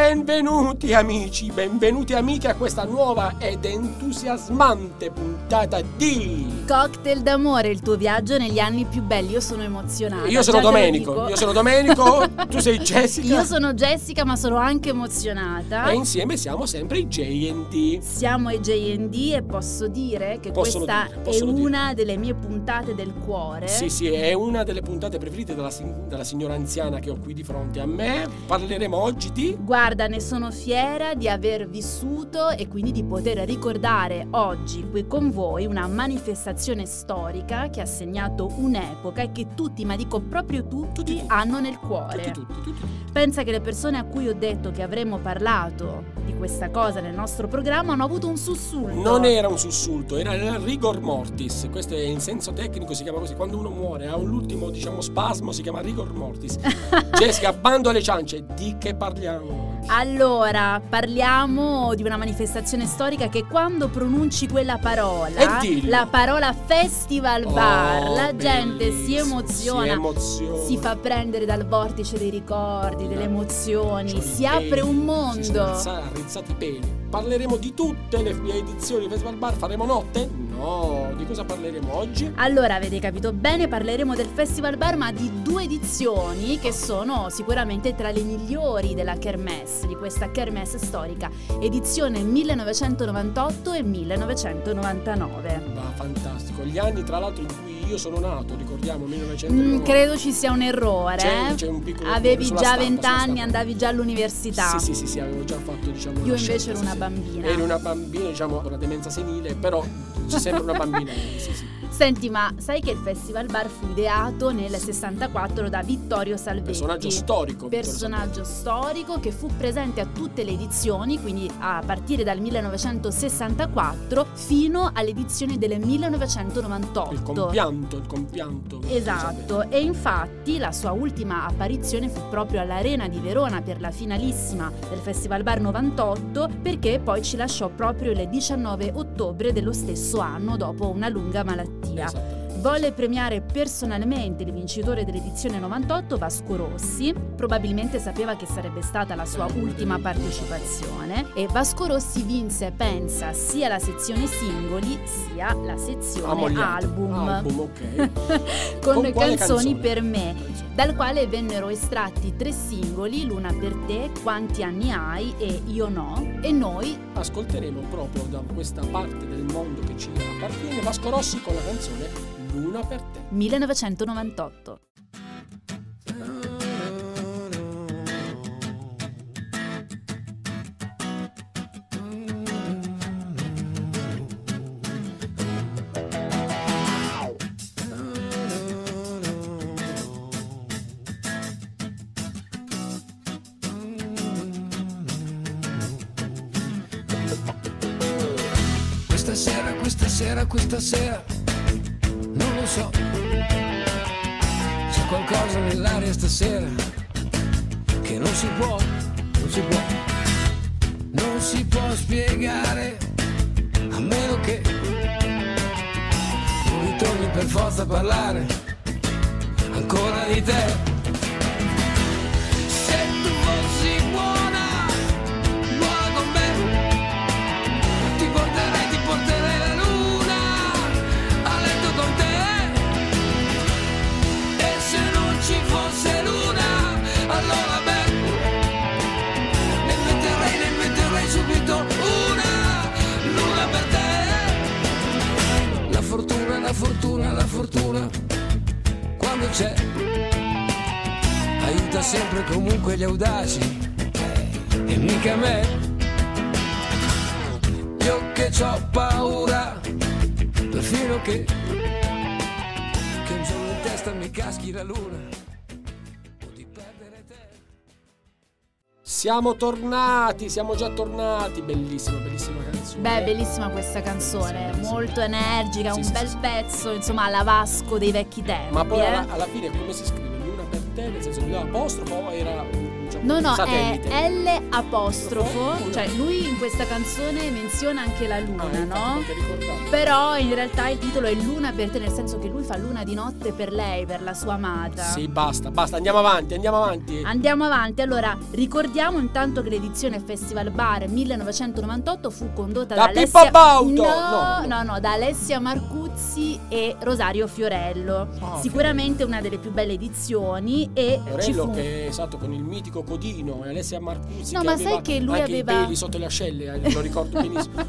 Benvenuti amici, benvenuti amiche a questa nuova ed entusiasmante puntata di Cocktail d'amore, il tuo viaggio negli anni più belli. Io sono emozionata. Io sono già te lo Domenico, dico. io sono Domenico, tu sei Jessica Io sono Jessica, ma sono anche emozionata. e insieme siamo sempre i J&D. Siamo ai JD e posso dire che Possono questa dire, è possono dire. una delle mie puntate del cuore. Sì, sì, è una delle puntate preferite della, sin- della signora anziana che ho qui di fronte a me. Parleremo oggi di Guarda, ne sono fiera di aver vissuto e quindi di poter ricordare oggi qui con voi una manifestazione storica che ha segnato un'epoca e che tutti, ma dico proprio tutti, Tutti, tutti. hanno nel cuore. tutti, tutti, tutti. Pensa che le persone a cui ho detto che avremmo parlato di questa cosa nel nostro programma hanno avuto un sussulto. Non era un sussulto, era il rigor mortis. Questo è in senso tecnico, si chiama così. Quando uno muore, ha un l'ultimo, diciamo, spasmo, si chiama rigor mortis. Jessica, bando alle ciance, di che parliamo? Allora, parliamo di una manifestazione storica che quando pronunci quella parola, la parola festival bar, Oh, la gente si emoziona. Si emoziona. Si fa prendere dal vortice dei ricordi, delle emozioni, si apre un peli, Si sono mondo. rizza- rizzati i peli. Parleremo di tutte le edizioni di Festival Bar. Faremo notte? No. Di cosa parleremo oggi? Allora, avete capito bene, parleremo del Festival Bar, ma di due edizioni che sono sicuramente tra le migliori della Kermesse, di questa Kermesse storica, edizione 1998 e 1999. Va fantastico. Gli anni, tra l'altro, in cui io sono nato, ricordiamo 1990. Mm, credo ci sia un errore. C'è- eh? c'è un piccolo Avevi già stampa, sulla 20 anni, stampa. andavi già all'università. Sì, sì, sì, sì, avevo già fatto, diciamo. Io invece scelta, ero una sì. bambina. Eri una bambina, diciamo, con una demenza senile, però c'è sempre una bambina. sì, sì. Senti, ma sai che il Festival Bar fu ideato nel 64 da Vittorio Salvetti? Personaggio storico. Personaggio storico che fu presente a tutte le edizioni, quindi a partire dal 1964 fino all'edizione del Salvetti. 1998. Il compianto, il compianto. Esatto, e infatti la sua ultima apparizione fu proprio all'Arena di Verona per la finalissima del Festival Bar 98, perché poi ci lasciò proprio il 19 ottobre dello stesso anno dopo una lunga malattia. Esattamente. Volle premiare personalmente il vincitore dell'edizione 98, Vasco Rossi. Probabilmente sapeva che sarebbe stata la sua ultima partecipazione. E Vasco Rossi vinse, pensa, sia la sezione singoli sia la sezione album. Album, ok. Con, Con canzoni canzone? per me. Dal quale vennero estratti tre singoli, Luna per te, Quanti anni hai e Io no. E noi Ascolteremo proprio da questa parte del mondo che ci appartiene Vasco Rossi con la canzone Luna per te. 1998. Questa sera, questa sera, questa sera, stasera che non si può, non si può, non si può spiegare a meno che non ritorni per forza a parlare ancora di te. Gli audaci, e mica me. Io che ho paura, perfino che, che un giorno in testa mi caschi la luna, o di perdere te. Siamo tornati, siamo già tornati. Bellissima, bellissima canzone. Beh, bellissima questa canzone, Bellissima, molto energica, Sì, un sì, bel sì. pezzo, insomma, alla Vasco dei vecchi tempi. Ma poi eh. alla, alla fine come si scrive? Luna per te, nel senso che l'apostrofo era un No, no, satellite. è L apostrofo, cioè lui in questa canzone menziona anche la luna, Ah, no? Però in realtà il titolo è Luna per te, nel senso che lui fa luna di notte per lei, per la sua amata. Sì, basta, basta, andiamo avanti, andiamo avanti. Andiamo avanti, allora ricordiamo intanto che l'edizione Festival Bar 1998 fu condotta Da da, Alessia Pippo Baudo! No, No, no, no, da Alessia Marcuzzi e Rosario Fiorello. Ah, Sicuramente una delle più belle edizioni e ci Fiorello fu che è esatto con il mitico Codino e Alessia Marcuzzi No, che ma aveva sai che lui aveva- i sotto le ascelle, eh, lo ricordo benissimo.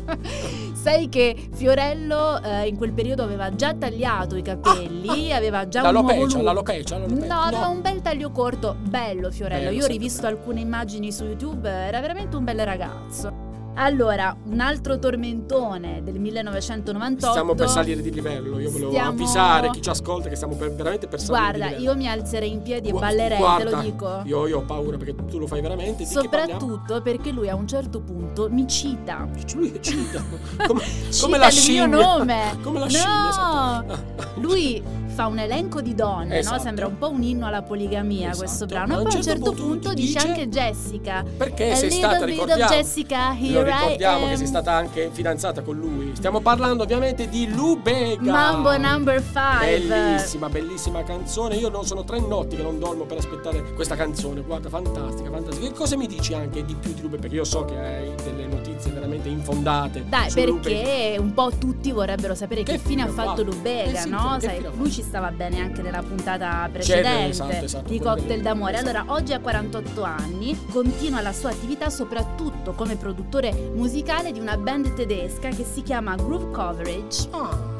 Sai che Fiorello eh, in quel periodo aveva già tagliato i capelli, aveva già la un lopecia, la lopecia, la No, lopecia. aveva un bel taglio corto, bello Fiorello. Bello, Io ho rivisto bello. alcune immagini su YouTube, era veramente un bel ragazzo. Allora, un altro tormentone del 1998. Stiamo per salire di livello, io volevo Stiamo- avvisare chi ci ascolta che stiamo per- veramente per salire Guarda, di livello. io mi alzerei in piedi e Gu- ballerei, guarda, te lo dico. Io, io ho paura perché tu lo fai veramente. Di? Soprattutto perché lui a un certo punto mi cita. Lui cita. Come, Cita come la il scimmia. mio nome. Come la No! scimmia. esatto. Lui fa un elenco di donne, no? Esatto. Sembra un po' un inno alla poligamia Esatto. questo Ma brano. a un poi a un certo certo punto punto dice dice- anche Jessica. Perché sei stata, ricordiamo, Jessica, lo here ricordiamo che sei stata anche fidanzata con lui. Stiamo parlando ovviamente di Lubega. Mambo number 5. Bellissima, bellissima canzone. Io non sono tre notti che non dormo per aspettare questa canzone. Guarda, fantastica, fantastica. Che cosa mi dici anche di più di Lubega? Perché io so che hai delle notizie veramente infondate. Dai, perché un po' tutti vorrebbero sapere che, Che fine ha fatto fa? Lubega, Eh sì, no? Sai, lui ci stava bene anche nella puntata C'era, precedente esatto, esatto, di Cocktail d'amore. esatto. Allora, oggi ha 48 anni, continua la sua attività soprattutto come produttore musicale di una band tedesca che si chiama Groove Coverage Ah,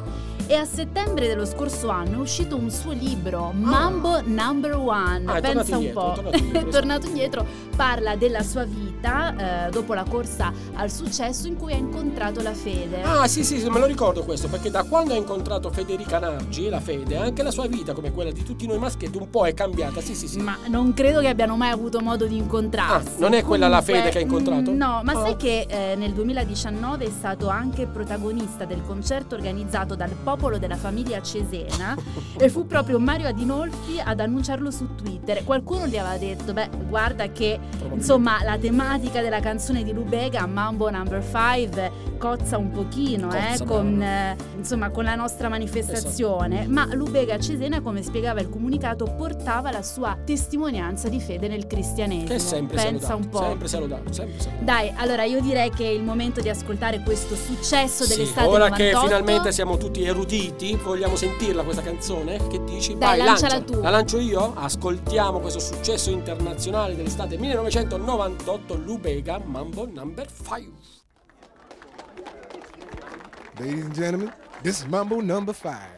e a settembre dello scorso anno è uscito un suo libro, Mambo Number One. Ah, Pensa un indietro, po'. è tornato indietro, È tornato indietro, parla della sua vita eh, dopo la corsa al successo in cui ha incontrato la fede. Ah, sì, sì, me lo ricordo questo, perché da quando ha incontrato Federica Nargi, la Fede, anche la sua vita, come quella di tutti noi maschietti, un po' è cambiata. Sì, sì, sì. Ma non credo che abbiano mai avuto modo di incontrarsi. Ah, non è quella la Comunque, Fede che ha incontrato? No, ma Ah. sai che eh, nel 2019 è stato anche protagonista del concerto organizzato dal popolo della famiglia Cesena e fu proprio Mario Adinolfi ad annunciarlo su Twitter. Qualcuno gli aveva detto, beh, guarda che insomma la tematica della canzone di Lubega, Mambo Number 5, cozza un pochino eh, Cozza, con, bravo. eh, insomma, con la nostra manifestazione, ma Lubega Cesena, come spiegava il comunicato, portava la sua testimonianza di fede nel cristianesimo. Che sempre Pensa sia un po'. sempre sia lodato, sempre sia lodato. Dai, allora io direi che è il momento di ascoltare questo successo Sì, dell'estate ora 98. che finalmente siamo tutti eruditi, vogliamo sentirla questa canzone? Che dici? Dai, Vai, lanciala lancia. tu. La lancio io? Ascoltiamo questo successo internazionale dell'estate 1998, Lubega Mambo Number 5. Ladies and gentlemen, this is Mumble number five.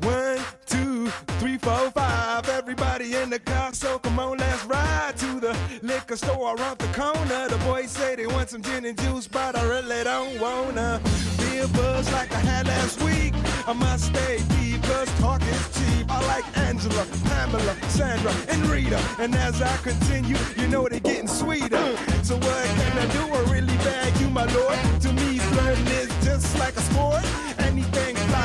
One, two, three, four, five. Everybody in the car, so come on, let's ride to the liquor store around the corner. Some gin and juice, but I really don't wanna be a buzz like I had last week. I must stay deep, cause talk is cheap. I like Angela, Pamela, Sandra, and Rita. And as I continue, you know they're getting sweeter. So what can I do? I really bag you, my lord. To me, flirting is just like a sport. Anything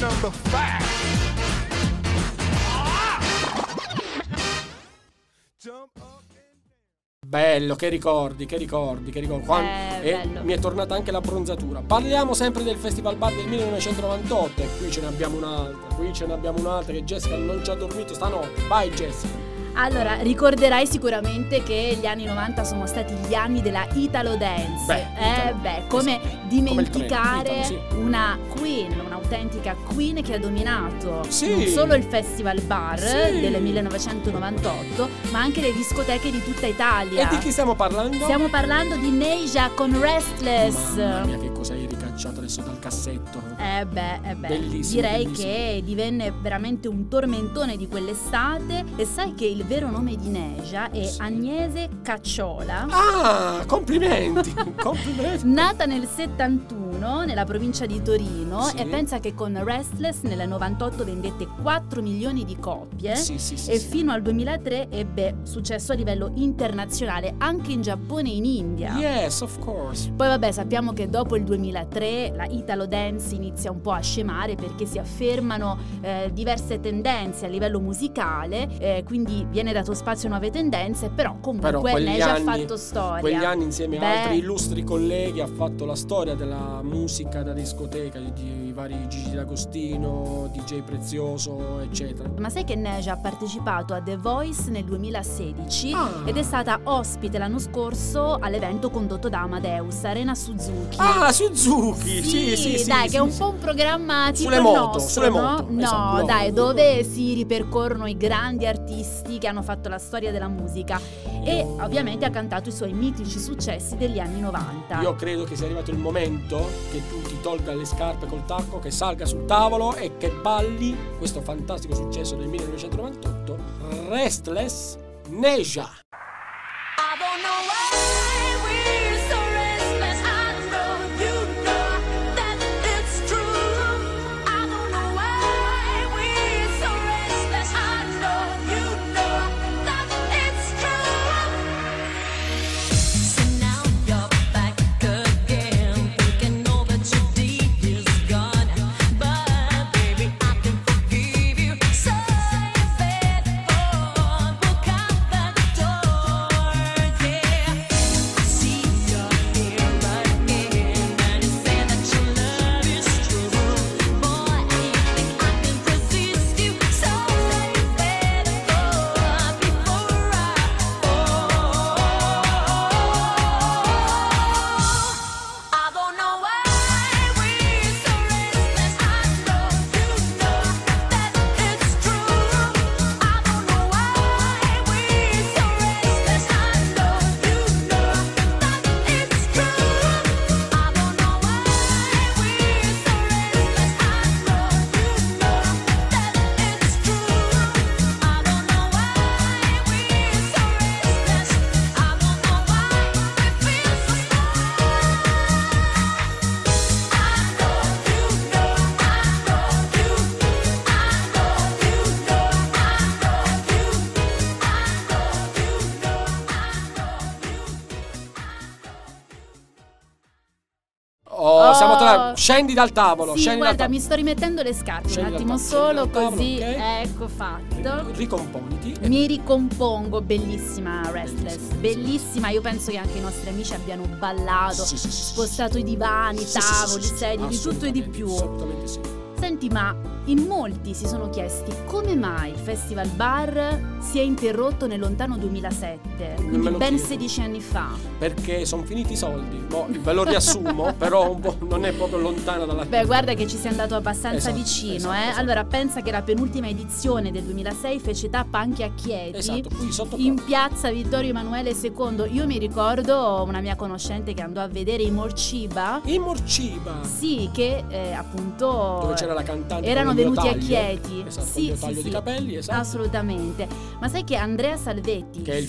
Number five. Bello, che ricordi, che ricordi, che ricordi. Quan- Eh, e mi è tornata anche la bronzatura. Parliamo sempre del Festival Bar del 1998 e qui ce ne abbiamo un'altra, qui ce ne abbiamo un'altra che Jessica non ci ha dormito stanotte. Vai Jessica. Allora, ricorderai sicuramente che gli anni 90 sono stati gli anni della Italo Dance. Beh, eh, Italo- beh, come dimenticare Come il treno, Italo, una queen, un'autentica queen che ha dominato Sì. non solo il festival bar Sì. del 1998, ma anche le discoteche di tutta Italia. E di chi stiamo parlando? Stiamo parlando di Neja con Restless. Mamma mia, che cosa hai ricacciato adesso dal cassetto? Eh beh, eh beh. Bellissimo, direi bellissimo. che divenne veramente un tormentone di quell'estate e sai che il vero nome di Neja è Sì. Agnese Cacciola. Ah, complimenti! complimenti! Nata nel 71 nella provincia di Torino Sì. e pensa che con Restless nel 98 vendette 4 milioni di copie Sì, sì, sì. e sì. fino al 2003 ebbe successo a livello internazionale anche in Giappone e in India. Yes, of course. Poi vabbè sappiamo che dopo il 2003 la Italo Dance inizia un po' a scemare perché si affermano eh, diverse tendenze a livello musicale, eh, quindi viene dato spazio a nuove tendenze, però comunque Però quegli Neja ha fatto storia. Quegli anni insieme Beh. a altri illustri colleghi ha fatto la storia della musica da discoteca, di, di vari Gigi D'Agostino, DJ Prezioso, eccetera. Ma sai che Neja ha partecipato a The Voice nel 2016 Ah. ed è stata ospite l'anno scorso all'evento condotto da Amadeus, Arena Suzuki. Ah, Suzuki! Sì, sì, sì. dai, sì, che è un sì. po' un programma tipo Sulle moto, nostro, sulle no? moto, No, esatto, dai, no. dove si ripercorrono i grandi artisti che hanno fatto la storia della musica e Io- ovviamente ha cantato i suoi mitici successi degli anni 90. Io credo che sia arrivato il momento che tu ti tolga le scarpe col tacco, che salga sul tavolo e che balli questo fantastico successo del 1998, Restless Neja. I don't know why Scendi dal tavolo, Sì, scendi guarda, mi sto rimettendo le scarpe Scendi un attimo solo tavolo, così, ok? ecco fatto. Ricomponiti. e- Mi ricompongo, bellissima Restless, Bellissima, bellissima. Io penso che anche i nostri amici abbiano ballato, Sì, sì, spostato i divani, sì, tavoli, sedie, di tutto e di più. Assolutamente sì. Senti, ma in molti si sono chiesti come mai il Festival Bar si è interrotto nel lontano 2007, quindi ben chiedo. 16 anni fa. Perché sono finiti i soldi. Boh, ve lo riassumo, però non è proprio lontana dalla Beh, guarda che ci sei andato abbastanza Esatto, vicino, esatto, eh. esatto. Allora, pensa che la penultima edizione del 2006 fece tappa anche a Chieti. Esatto, In piazza Vittorio Emanuele II, io mi ricordo una mia conoscente che andò a vedere i Morciba. In Morciba. Sì, che eh, appunto c'era la cantante erano venuti a taglio. Chieti. Esatto, sì, sì, sì. capelli, esatto. Assolutamente. Ma sai che Andrea Salvetti, Che figlio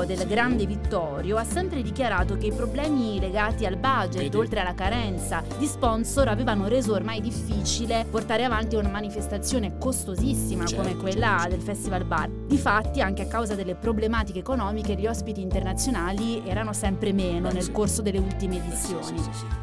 figlio, del sì. grande Vittorio, ha sempre dichiarato che i problemi legati al budget, Vedi? oltre alla carenza di sponsor, avevano reso ormai difficile portare avanti una manifestazione costosissima Certo, come quella certo, certo. del Festival Bar. Difatti, anche a causa delle problematiche economiche, gli ospiti internazionali erano sempre meno Eh, nel corso delle ultime Eh, sì, edizioni.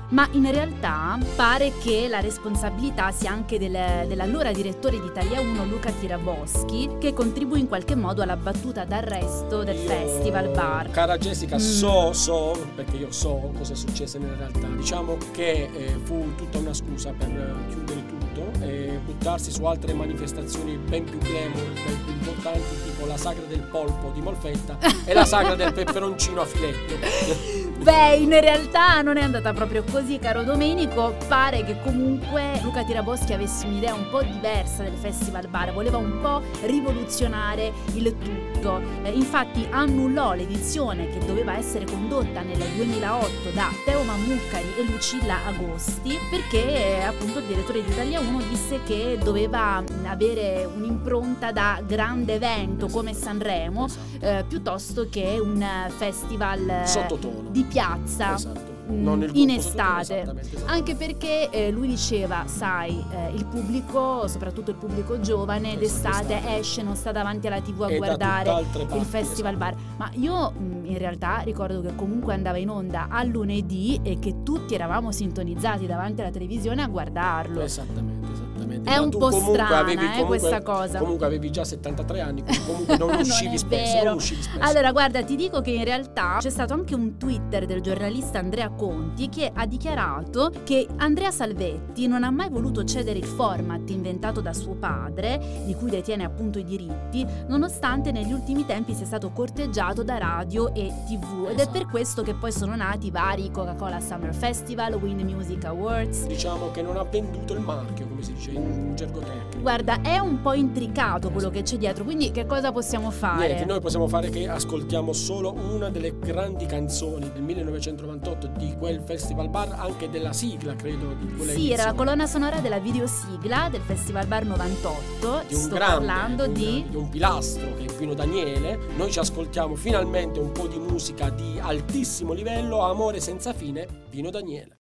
Ma in realtà pare che la responsabilità sia anche del- dell'allora direttore di Italia 1 Luca Tiraboschi, che contribuì in qualche modo alla battuta d'arresto del Io, Festival Bar. Cara Jessica, Mm. so, so, perché io so cosa è successo nella realtà. Diciamo che eh, fu tutta una scusa per chiudere tutto tutto e buttarsi su altre manifestazioni ben più glamour, ben più importanti, tipo la sagra del polpo di Molfetta e la sagra del peperoncino a filetto. Beh, in realtà non è andata proprio così, caro Domenico. Pare che comunque Luca Tiraboschi avesse un'idea un po' diversa del Festival Bar, voleva un po' rivoluzionare il tutto. Eh, infatti annullò l'edizione che doveva essere condotta nel 2008 da Teo Mammucari e Lucilla Agosti perché eh, appunto il direttore di Italia 1 disse che doveva avere un'impronta da grande evento come Sanremo eh, piuttosto che un festival eh, Sottotono. di piazza Esatto. mm, Non il in estate. esatto. Anche perché eh, lui diceva, sai, eh, il pubblico, soprattutto il pubblico giovane, d'estate d'estate. esce, non sta davanti alla tv a E da guardare tutt'altre il parti, festival bar. Ma io mh, in realtà ricordo che comunque andava in onda a lunedì e che tutti eravamo sintonizzati davanti alla televisione a guardarlo. Esattamente, esattamente. È Ma un po' strana, avevi eh, comunque- questa cosa. Comunque avevi già 73 anni, comunque non Non uscivi è spesso. Non uscivi spesso. Allora, guarda, ti dico che in realtà c'è stato anche un Twitter del giornalista Andrea Conti che ha dichiarato che Andrea Salvetti non ha mai voluto cedere il format inventato da suo padre, di cui detiene appunto i diritti, nonostante negli ultimi tempi sia stato corteggiato da radio e tv. Ed è per Esatto. questo che poi sono nati vari Coca-Cola Summer Festival, Wind Music Awards. diciamo che non ha venduto il marchio, come si dice in gergo tecnico. Guarda, è un po' intricato quello che c'è dietro, quindi che cosa possiamo fare? Niente, noi possiamo fare che ascoltiamo solo una delle grandi canzoni del 1998 di quel festival bar, anche della sigla, credo, di quella Sì, era la edizione. colonna sonora della videosigla del Festival Bar 98. di un Sto grande, parlando un- di. di un pilastro che è Pino Daniele. Noi ci ascoltiamo finalmente un po' di musica di altissimo livello, Amore senza fine, Pino Daniele.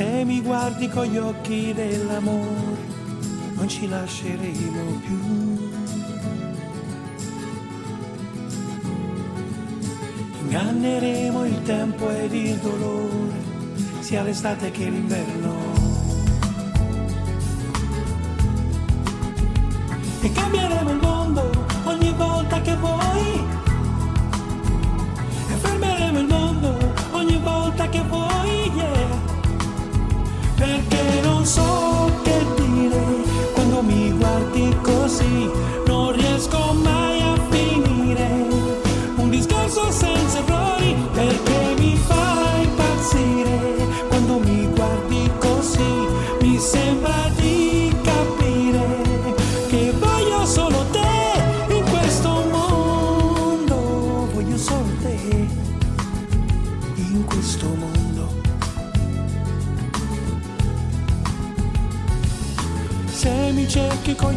Se mi guardi con gli occhi dell'amore, non ci lasceremo più. Inganneremo il tempo ed il dolore, sia l'estate che l'inverno. E cambieremo il mondo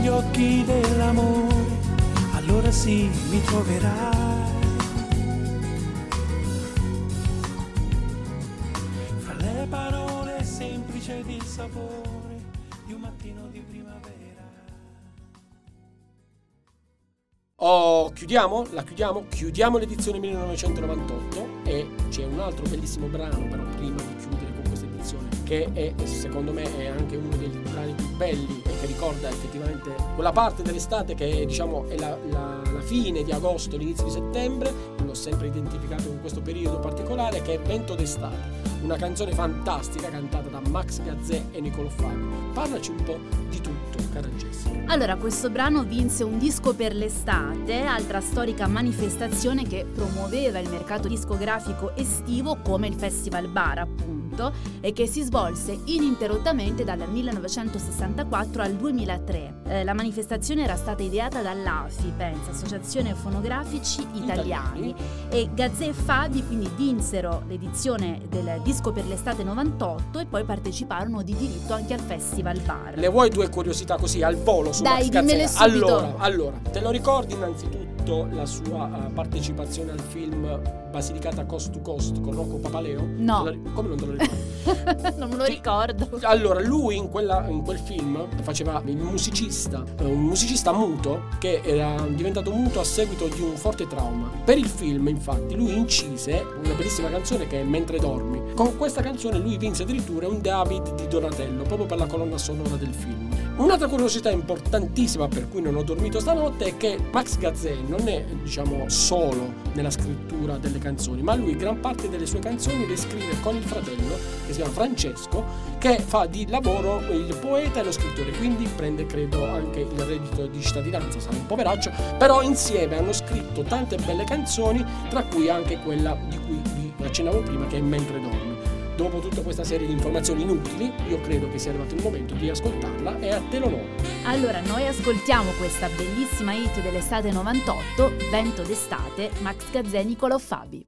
gli occhi dell'amore, allora sì mi troverai. Fra le parole semplici ed il sapore di un mattino di primavera. Oh, chiudiamo? La chiudiamo? Chiudiamo l'edizione 1998 e c'è un altro bellissimo brano però prima di chiudere che è secondo me è anche uno dei brani più belli e che ricorda effettivamente quella parte dell'estate che è, diciamo è la, la- la fine di agosto, l'inizio di settembre, l'ho sempre identificato con questo periodo particolare che è Vento d'estate, una canzone fantastica cantata da Max Gazzè e Nicolo Fabi. Parlaci un po' di tutto, cara Jessica. Allora, questo brano vinse un disco per l'estate, altra storica manifestazione che promuoveva il mercato discografico estivo come il Festival Bar, appunto, e che si svolse ininterrottamente dal 1964 al 2003. Eh, la manifestazione era stata ideata dall'AFI, pensa, Associazione Fonografici Italiani, e Gazzè e Fabi quindi vinsero l'edizione del disco per l'estate 98 e poi parteciparono di diritto anche al Festival Bar. Le vuoi due curiosità così al volo su Dai, dimmele subito. Allora, allora, te lo ricordi innanzitutto la sua eh, partecipazione al film Basilicata Coast to Coast con Rocco Papaleo? No. Come non te lo ricordi? non me lo ricordo. Allora, lui in, quella- in quel film faceva il musicista, eh, un musicista muto che era diventato muto a seguito di un forte trauma. Per il film, infatti, lui incise una bellissima canzone che è Mentre dormi. Con questa canzone lui vinse addirittura un David di Donatello proprio per la colonna sonora del film. Un'altra curiosità importantissima per cui non ho dormito stanotte è che Max Gazzè non è, diciamo, solo nella scrittura delle canzoni, ma lui gran parte delle sue canzoni le scrive con il fratello, che si chiama Francesco, che fa di lavoro il poeta e lo scrittore, quindi prende, credo, anche il reddito di cittadinanza, sarà un poveraccio, però insieme hanno scritto tante belle canzoni, tra cui anche quella di cui vi accennavo prima, che è Mentre dormi. Dopo tutta questa serie di informazioni inutili, io credo che sia arrivato il momento di ascoltarla e a te l'onore. Allora, noi ascoltiamo questa bellissima hit dell'estate 98, Vento d'estate, Max Gazzè, Nicolò Fabi.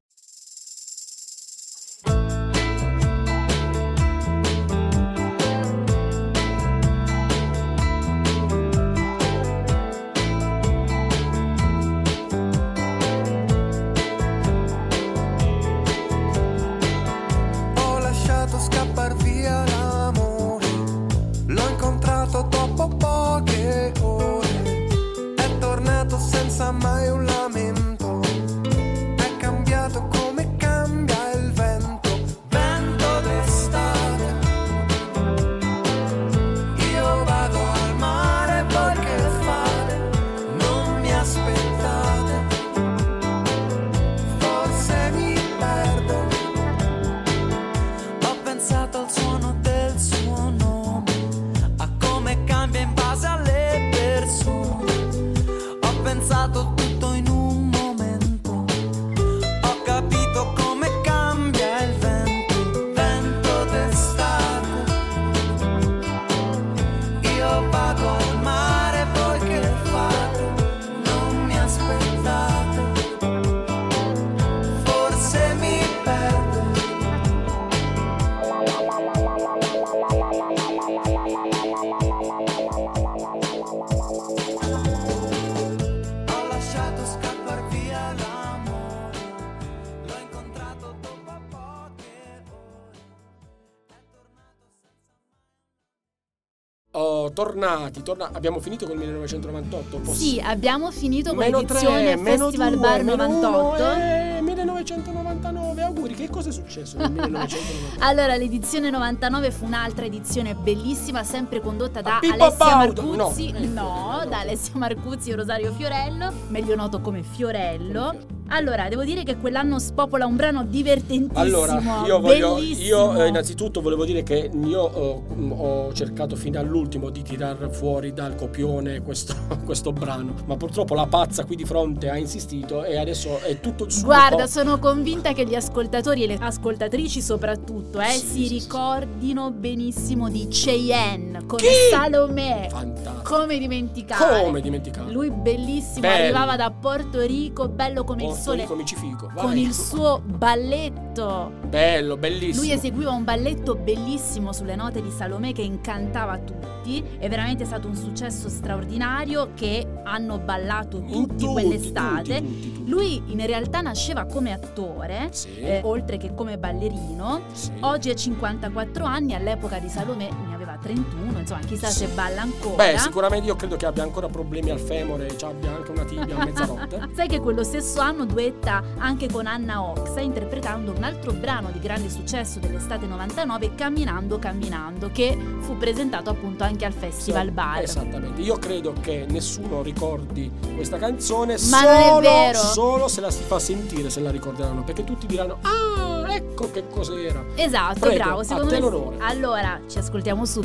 Tornati, torna- abbiamo finito col 1998? Posso- Sì, abbiamo finito con Meno l'edizione 3, meno Festival 2, Bar meno 98. uno, eh, 1999, auguri, che cosa è successo nel 1999? Allora, l'edizione 99 fu un'altra edizione bellissima, sempre condotta da Alessia Baudo, Marcuzzi. no. No, da Alessia Marcuzzi e Rosario Fiorello, meglio noto come Fiorello. Allora, devo dire che quell'anno spopola un brano divertentissimo. Allora, io voglio, bellissimo. io eh, innanzitutto volevo dire che io eh, mh, ho cercato fino all'ultimo di tirar fuori dal copione questo, questo brano, ma purtroppo la pazza qui di fronte ha insistito e adesso è tutto il suo. Guarda, sono convinta che gli ascoltatori e le ascoltatrici soprattutto eh, Sì, si sì, sì. ricordino benissimo di Cheyenne con Chi? Salomè. Fantastico. Come dimenticare? Come dimenticare? Lui bellissimo, Bello. arrivava da Porto Rico, bello come il Sole, fico, vai. con il suo balletto. Bello, bellissimo. Lui eseguiva un balletto bellissimo sulle note di Salomè che incantava tutti. È veramente stato un successo straordinario che hanno ballato In tutti, quell'estate. tutti, tutti, tutti. Lui in realtà nasceva come attore, Sì. eh, oltre che come ballerino. Sì. Oggi ha 54 anni, all'epoca di Salomè ne aveva 31, insomma chissà se balla ancora. Beh, sicuramente io credo che abbia ancora problemi al femore, cioè abbia anche una tibia a mezzanotte. Sai che quello stesso anno duetta anche con Anna Oxa interpretando un altro brano di grande successo dell'estate 99, Camminando Camminando, che fu presentato appunto anche al Festival Sì, Bar. Esattamente. Io credo che nessuno ricordi questa canzone Ma solo, solo se la si fa sentire se la ricorderanno, perché tutti diranno "Ah, ecco che cos'era". Esatto, Prego, bravo, a secondo te me. l'onore. Allora, ci ascoltiamo subito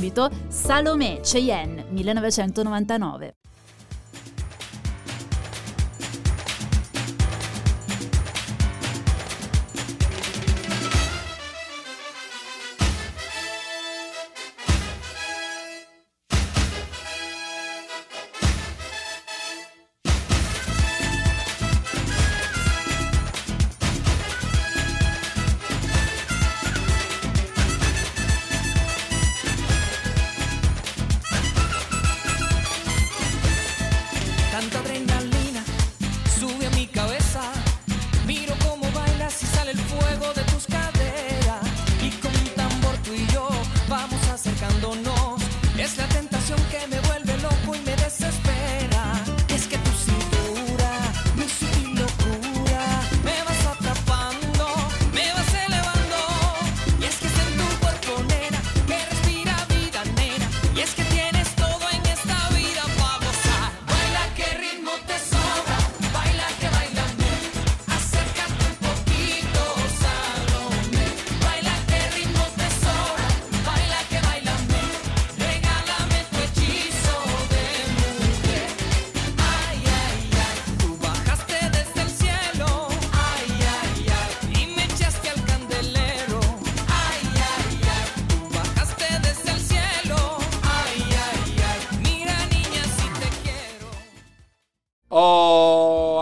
Salomè Cheyenne 1999.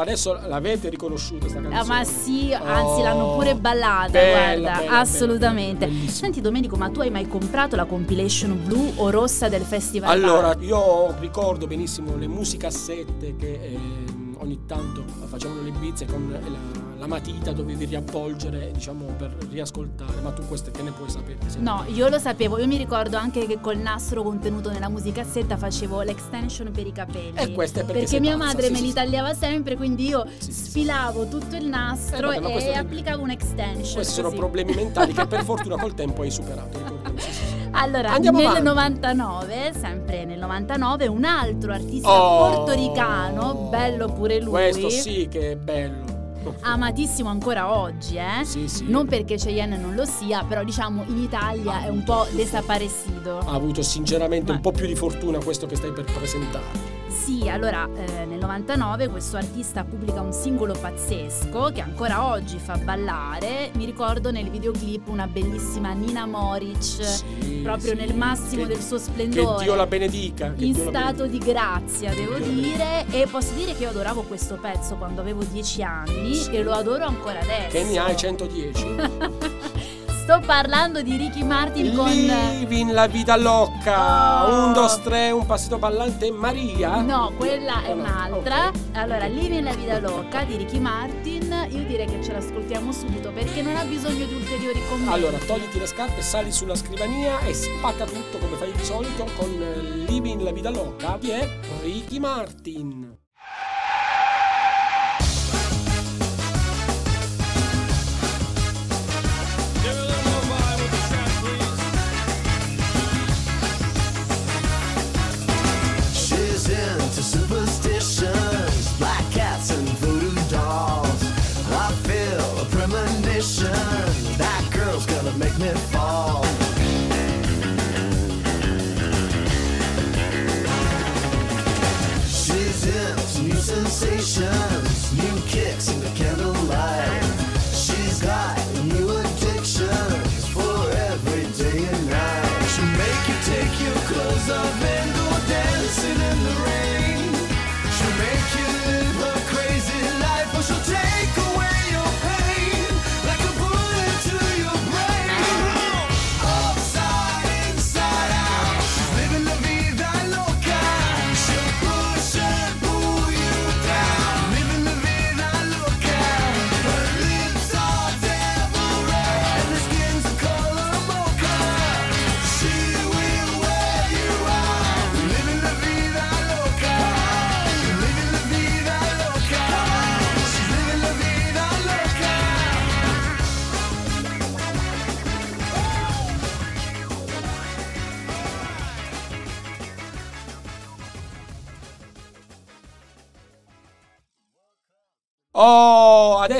Adesso l'avete riconosciuta sta canzone. Ah, ma sì, anzi Oh, l'hanno pure ballata, bella, guarda, bella, assolutamente. bella. Senti Domenico, ma tu hai mai comprato la compilation blu o rossa del festival? Allora, Bar? io ricordo benissimo le musicassette che ehm, ogni tanto facevano le bizze con la, la matita dovevi riavvolgere, diciamo, per riascoltare. Ma tu queste che ne puoi sapere? No, io lo sapevo, io mi ricordo anche che col nastro contenuto nella musicassetta facevo l'extension per i capelli. E questa è perché sei mia pazza, madre sì, me sì, li tagliava sempre, quindi io Sì, sfilavo tutto il nastro Eh, vabbè, e questo- applicavo un'extension. Questi sono problemi mentali che per fortuna col tempo hai superato. ricordiamo. Sì, sì, sì. Allora, Andiamo nel avanti. 99, sempre nel 99, un altro artista Oh, portoricano, bello pure lui, Questo sì che è bello. amatissimo ancora oggi, eh? Sì, sì. Non perché Cheyenne non lo sia, però diciamo in Italia è un po' desaparecido. Ha avuto sinceramente Ma- un po' più di fortuna questo che stai per presentare. Sì, allora eh, nel 99 questo artista pubblica un singolo pazzesco che ancora oggi fa ballare. Mi ricordo nel videoclip una bellissima Nina Moric, Sì, proprio sì. nel massimo Che- del suo Che splendore. Dio la benedica. che in Dio stato di grazia, devo Dio dire, e posso dire che io adoravo questo pezzo quando avevo 10 anni Sì. e lo adoro ancora adesso. Che ne hai 110? Sto parlando di Ricky Martin con Living la vita loca. Oh. Un, dos, tre, un passito ballante Maria. No, quella è no. un'altra. Allora, Living la vita loca di Ricky Martin, io direi che ce l'ascoltiamo subito perché non ha bisogno di ulteriori commenti. Allora, togliti le scarpe, sali sulla scrivania e spacca tutto come fai di solito con Living la vita loca. Chi è? Ricky Martin.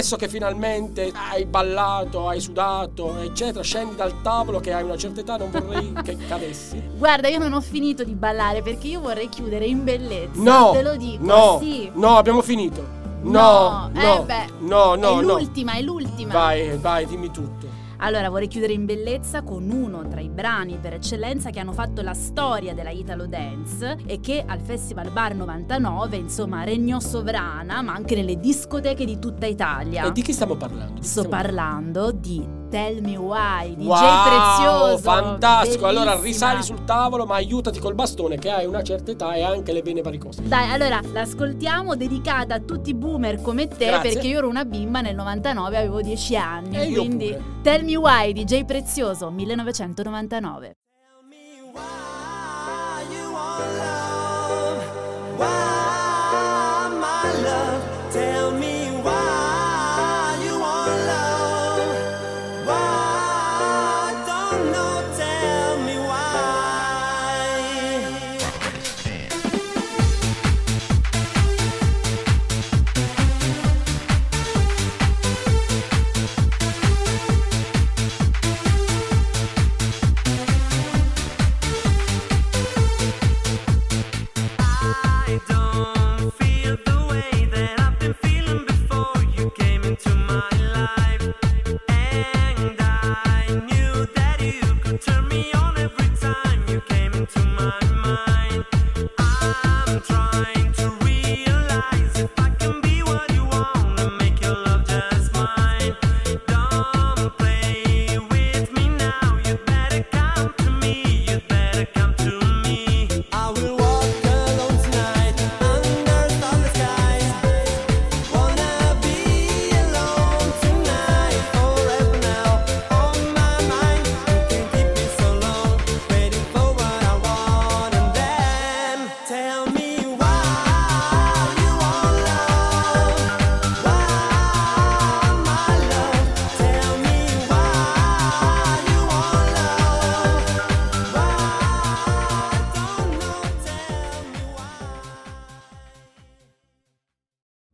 Adesso che finalmente hai ballato, hai sudato, eccetera, scendi dal tavolo che hai una certa età, non vorrei che cadessi. Guarda, io non ho finito di ballare perché io vorrei chiudere in bellezza. No, te lo dico. no, sì. no, abbiamo finito. No, no, eh beh, no, no, è no. l'ultima, è l'ultima. Vai, vai, dimmi tutto. Allora, vorrei chiudere in bellezza con uno tra i brani per eccellenza che hanno fatto la storia della Italo Dance e che al Festival Bar 99, insomma, regnò sovrana, ma anche nelle discoteche di tutta Italia. E di chi stiamo parlando? Di Sto stiamo parlando di Tell Me Why, DJ Wow, Prezioso. fantastico. Allora bellissima. risali sul tavolo, ma aiutati col bastone che hai una certa età e anche le vene varicose. Dai, allora l'ascoltiamo dedicata a tutti i boomer come te Grazie. perché io ero una bimba nel 99, avevo 10 anni. E io quindi pure. Tell Me Why, DJ Prezioso, 1999. Why you want love? Why,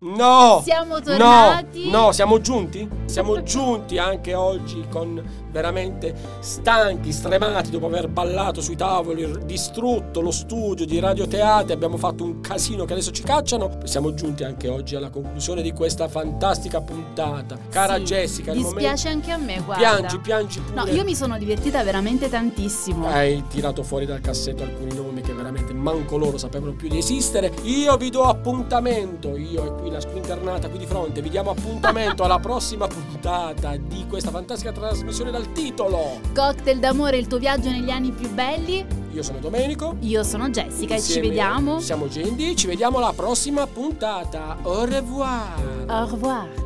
No! Siamo tornati. No, no, siamo giunti? Siamo giunti anche oggi con veramente stanchi, stremati dopo aver ballato sui tavoli, distrutto lo studio di radioteatri, abbiamo fatto un casino che adesso ci cacciano. Siamo giunti anche oggi alla conclusione di questa fantastica puntata. Cara Sì, Jessica, il Dispiace momento... anche a me, guarda. Piangi, piangi pure. No, io mi sono divertita veramente tantissimo. Hai tirato fuori dal cassetto alcuni nomi che veramente manco loro sapevano più di esistere. Io vi do appuntamento, io e qui la squinternata qui di fronte, vi diamo appuntamento alla prossima puntata di questa fantastica trasmissione dal titolo. Cocktail d'amore, il tuo viaggio negli anni più belli. Io sono Domenico. Io sono Jessica e ci Insieme vediamo. Siamo Gendi, ci vediamo alla prossima puntata. Au revoir. Au revoir.